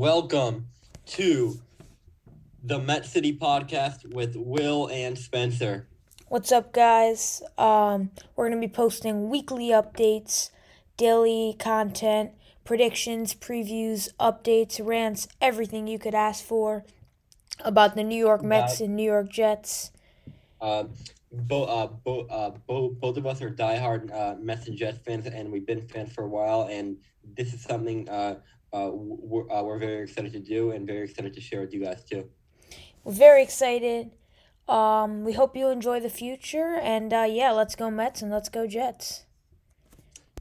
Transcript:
welcome to the Met City podcast with Will and Spencer. What's up, guys? Um, we're going to be posting weekly updates, daily content, predictions, previews, updates, rants, everything you could ask for about the New York Mets and New York Jets. Uh, bo- uh, bo- uh, bo- both of us are diehard uh, Mets and Jets fans, and we've been fans for a while. And this is something uh, uh, we're, uh, we're very excited to do and very excited to share with you guys too. We're very excited. Um, we hope you enjoy the future, and uh, yeah, let's go Mets and let's go Jets.